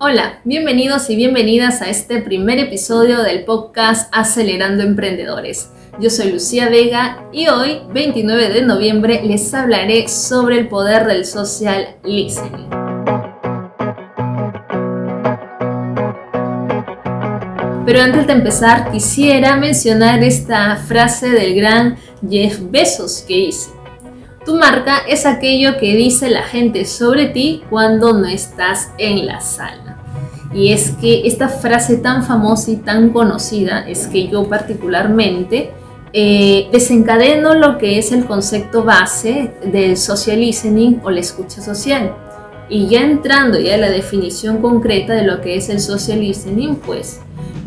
Hola, bienvenidos y bienvenidas a este primer episodio del podcast Acelerando Emprendedores. Yo soy Lucía Vega y hoy, 29 de noviembre, les hablaré sobre el poder del social listening. Pero antes de empezar, quisiera mencionar esta frase del gran Jeff Bezos que hice. Tu marca es aquello que dice la gente sobre ti cuando no estás en la sala. Y es que esta frase tan famosa y tan conocida es que yo particularmente eh, desencadeno lo que es el concepto base del social listening o la escucha social. Y ya entrando ya a la definición concreta de lo que es el social listening, pues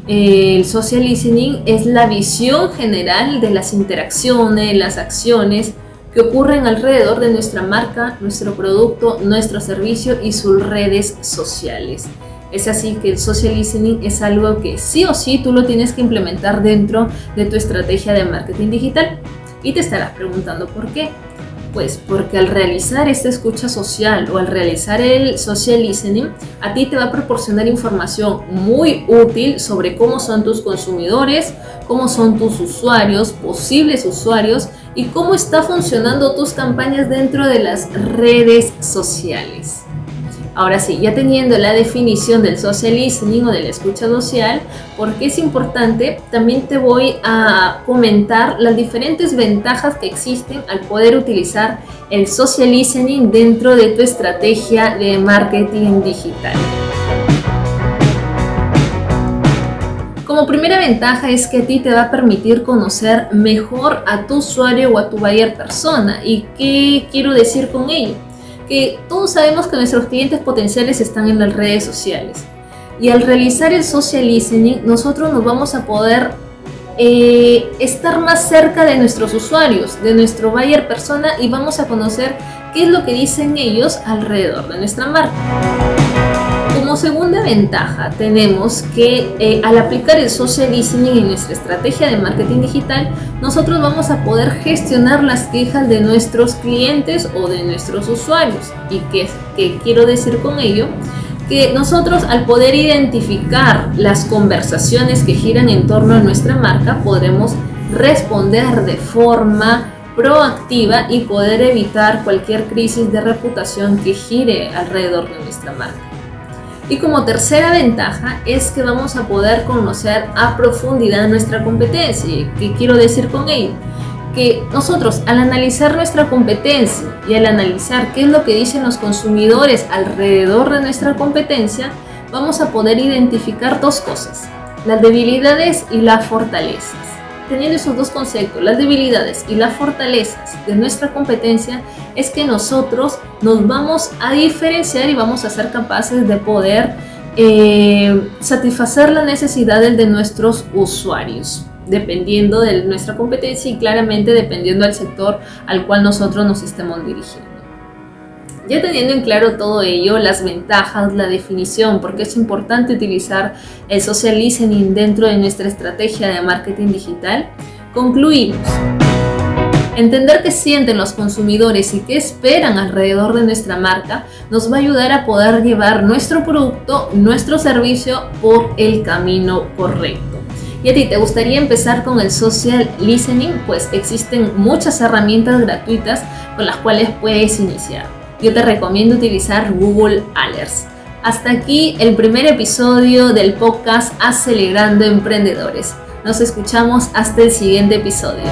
el social listening es la visión general de las interacciones, las acciones, que ocurren alrededor de nuestra marca, nuestro producto, nuestro servicio y sus redes sociales. Es así que el social listening es algo que sí o sí tú lo tienes que implementar dentro de tu estrategia de marketing digital. Y te estarás preguntando por qué. Pues porque al realizar esta escucha social o al realizar el social listening, a ti te va a proporcionar información muy útil sobre cómo son tus consumidores, cómo son tus usuarios, posibles usuarios y cómo está funcionando tus campañas dentro de las redes sociales. Ahora sí, ya teniendo la definición del social listening o de la escucha social, porque es importante, también te voy a comentar las diferentes ventajas que existen al poder utilizar el social listening dentro de tu estrategia de marketing digital. Como primera ventaja es que a ti te va a permitir conocer mejor a tu usuario o a tu buyer persona. ¿Y qué quiero decir con ello? Que todos sabemos que nuestros clientes potenciales están en las redes sociales. Y al realizar el social listening, nosotros nos vamos a poder eh, estar más cerca de nuestros usuarios, de nuestro buyer persona y vamos a conocer qué es lo que dicen ellos alrededor de nuestra marca. Como segunda ventaja tenemos que eh, al aplicar el social listening en nuestra estrategia de marketing digital, nosotros vamos a poder gestionar las quejas de nuestros clientes o de nuestros usuarios. ¿Y qué, qué quiero decir con ello? Que nosotros al poder identificar las conversaciones que giran en torno a nuestra marca, podremos responder de forma proactiva y poder evitar cualquier crisis de reputación que gire alrededor de nuestra marca. Y como tercera ventaja es que vamos a poder conocer a profundidad nuestra competencia. ¿Qué quiero decir con ello? Que nosotros al analizar nuestra competencia y al analizar qué es lo que dicen los consumidores alrededor de nuestra competencia, vamos a poder identificar dos cosas, las debilidades y las fortalezas teniendo esos dos conceptos, las debilidades y las fortalezas de nuestra competencia, es que nosotros nos vamos a diferenciar y vamos a ser capaces de poder eh, satisfacer las necesidades de nuestros usuarios dependiendo de nuestra competencia y claramente dependiendo del sector al cual nosotros nos estemos dirigiendo. Ya teniendo en claro todo ello, las ventajas, la definición, porque es importante utilizar el social listening dentro de nuestra estrategia de marketing digital, concluimos. Entender qué sienten los consumidores y qué esperan alrededor de nuestra marca nos va a ayudar a poder llevar nuestro producto, nuestro servicio por el camino correcto. ¿Y a ti te gustaría empezar con el social listening? Pues existen muchas herramientas gratuitas con las cuales puedes iniciar yo te recomiendo utilizar Google Alerts. Hasta aquí el primer episodio del podcast Acelerando Emprendedores. Nos escuchamos hasta el siguiente episodio.